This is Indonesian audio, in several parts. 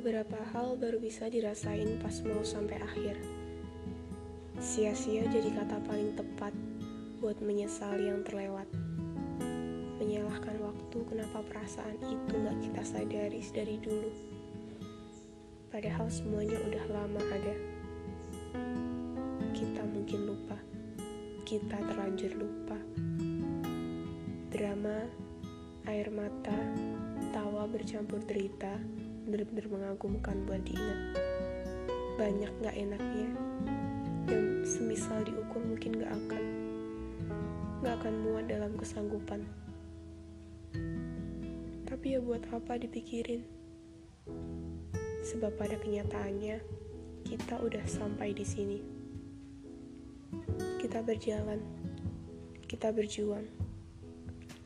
Beberapa hal baru bisa dirasain pas mau sampai akhir. Sia-sia jadi kata paling tepat buat menyesal yang terlewat. Menyalahkan waktu kenapa perasaan itu gak kita sadari dari dulu. Padahal semuanya udah lama ada. Kita mungkin lupa. Kita terlanjur lupa. Drama, air mata, tawa bercampur derita, benar-benar mengagumkan buat diingat. Banyak gak enaknya yang semisal diukur mungkin gak akan gak akan muat dalam kesanggupan. Tapi ya buat apa dipikirin? Sebab pada kenyataannya kita udah sampai di sini. Kita berjalan, kita berjuang,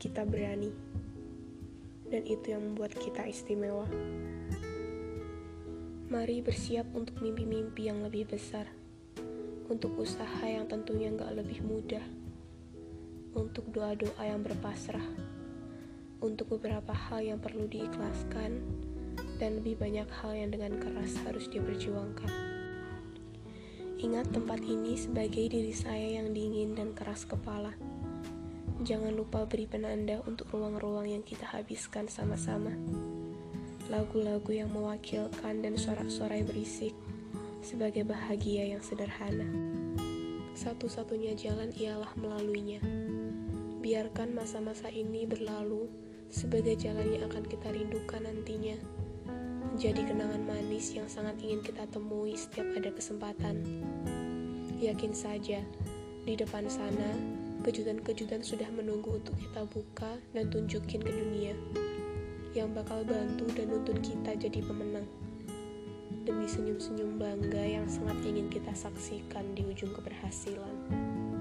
kita berani, dan itu yang membuat kita istimewa. Mari bersiap untuk mimpi-mimpi yang lebih besar, untuk usaha yang tentunya nggak lebih mudah, untuk doa-doa yang berpasrah, untuk beberapa hal yang perlu diikhlaskan, dan lebih banyak hal yang dengan keras harus diperjuangkan. Ingat tempat ini sebagai diri saya yang dingin dan keras kepala. Jangan lupa beri penanda untuk ruang-ruang yang kita habiskan sama-sama lagu-lagu yang mewakilkan dan sorak-sorai berisik sebagai bahagia yang sederhana. Satu-satunya jalan ialah melaluinya. Biarkan masa-masa ini berlalu sebagai jalan yang akan kita rindukan nantinya. Menjadi kenangan manis yang sangat ingin kita temui setiap ada kesempatan. Yakin saja, di depan sana, kejutan-kejutan sudah menunggu untuk kita buka dan tunjukin ke dunia yang bakal bantu dan nuntun kita jadi pemenang. Demi senyum-senyum bangga yang sangat ingin kita saksikan di ujung keberhasilan.